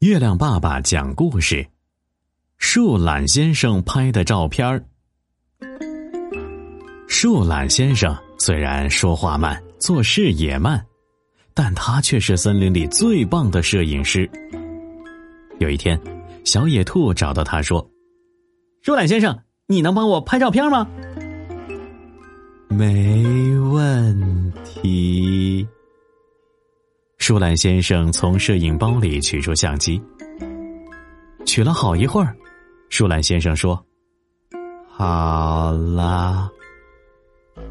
月亮爸爸讲故事：树懒先生拍的照片儿。树懒先生虽然说话慢，做事也慢，但他却是森林里最棒的摄影师。有一天，小野兔找到他说：“树懒先生，你能帮我拍照片吗？”“没问题。”树懒先生从摄影包里取出相机，取了好一会儿。树懒先生说：“好了，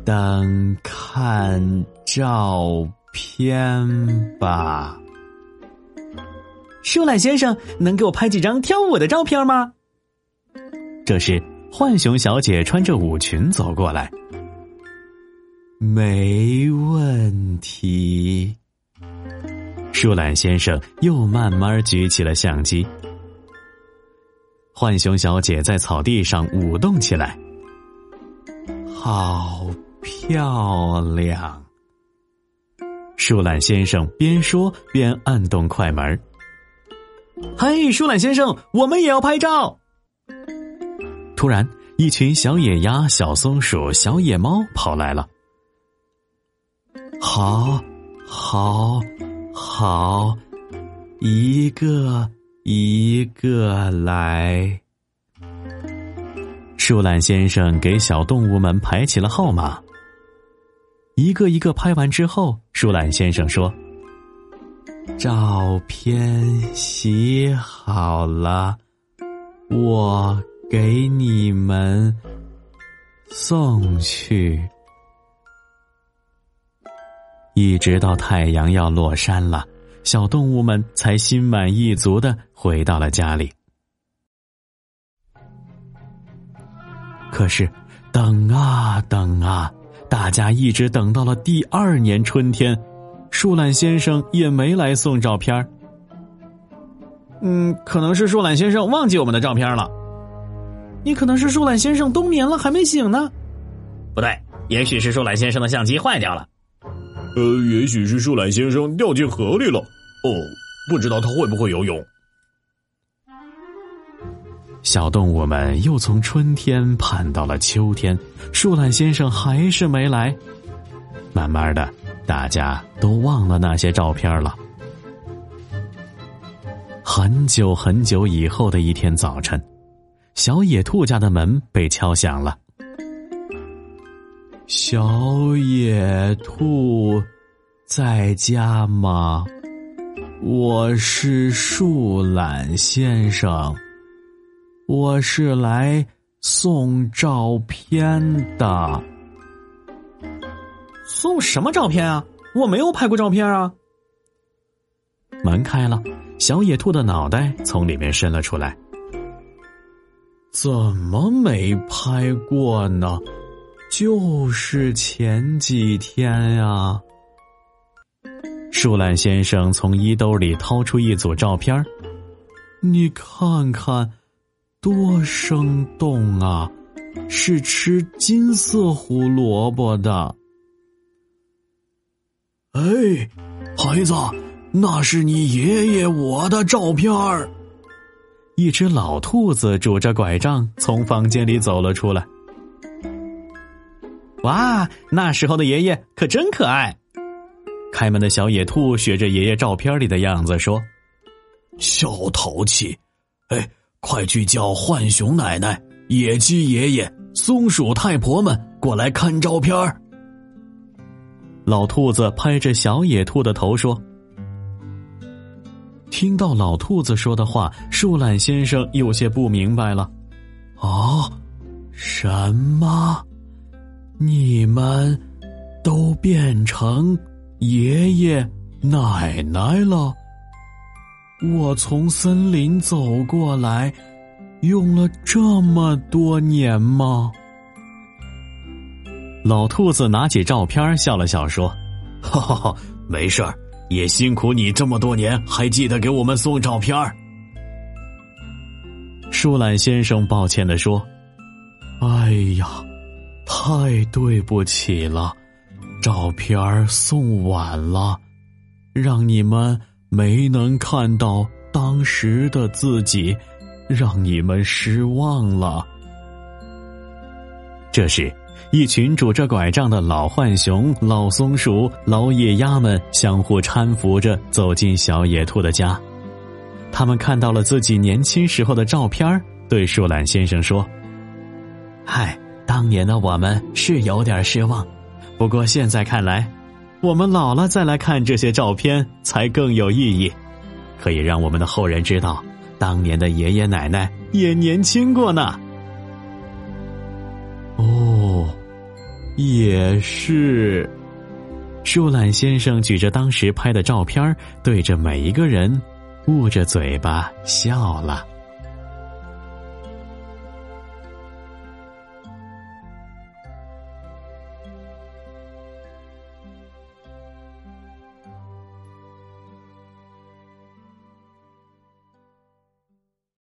等看照片吧。”树懒先生能给我拍几张跳舞的照片吗？这时，浣熊小姐穿着舞裙走过来。没问题。树懒先生又慢慢举起了相机，浣熊小姐在草地上舞动起来，好漂亮。树懒先生边说边按动快门。嘿，树懒先生，我们也要拍照。突然，一群小野鸭、小松鼠、小野猫跑来了。好，好。好，一个一个来。树懒先生给小动物们排起了号码。一个一个拍完之后，树懒先生说：“照片洗好了，我给你们送去。”一直到太阳要落山了，小动物们才心满意足的回到了家里。可是，等啊等啊，大家一直等到了第二年春天，树懒先生也没来送照片嗯，可能是树懒先生忘记我们的照片了。你可能是树懒先生冬眠了还没醒呢。不对，也许是树懒先生的相机坏掉了。呃，也许是树懒先生掉进河里了。哦，不知道他会不会游泳。小动物们又从春天盼到了秋天，树懒先生还是没来。慢慢的，大家都忘了那些照片了。很久很久以后的一天早晨，小野兔家的门被敲响了。小野兔在家吗？我是树懒先生，我是来送照片的。送什么照片啊？我没有拍过照片啊！门开了，小野兔的脑袋从里面伸了出来。怎么没拍过呢？就是前几天呀，树懒先生从衣兜里掏出一组照片你看看，多生动啊！是吃金色胡萝卜的。哎，孩子，那是你爷爷我的照片一只老兔子拄着拐杖从房间里走了出来。哇，那时候的爷爷可真可爱！开门的小野兔学着爷爷照片里的样子说：“小淘气，哎，快去叫浣熊奶奶、野鸡爷爷、松鼠太婆们过来看照片。”老兔子拍着小野兔的头说：“听到老兔子说的话，树懒先生有些不明白了。啊，什么？”你们都变成爷爷奶奶了。我从森林走过来，用了这么多年吗？老兔子拿起照片笑了笑说：“哈哈哈，没事儿，也辛苦你这么多年，还记得给我们送照片。”树懒先生抱歉的说：“哎呀。”太对不起了，照片送晚了，让你们没能看到当时的自己让你们失望了。这时，一群拄着拐杖的老浣熊、老松鼠、老野鸭们相互搀扶着走进小野兔的家。他们看到了自己年轻时候的照片，对树懒先生说：“嗨，当年的我们是有点失望，不过现在看来，我们老了再来看这些照片才更有意义，可以让我们的后人知道，当年的爷爷奶奶也年轻过呢。”哦，也是。树懒先生举着当时拍的照片，对着每一个人。捂着嘴巴笑了。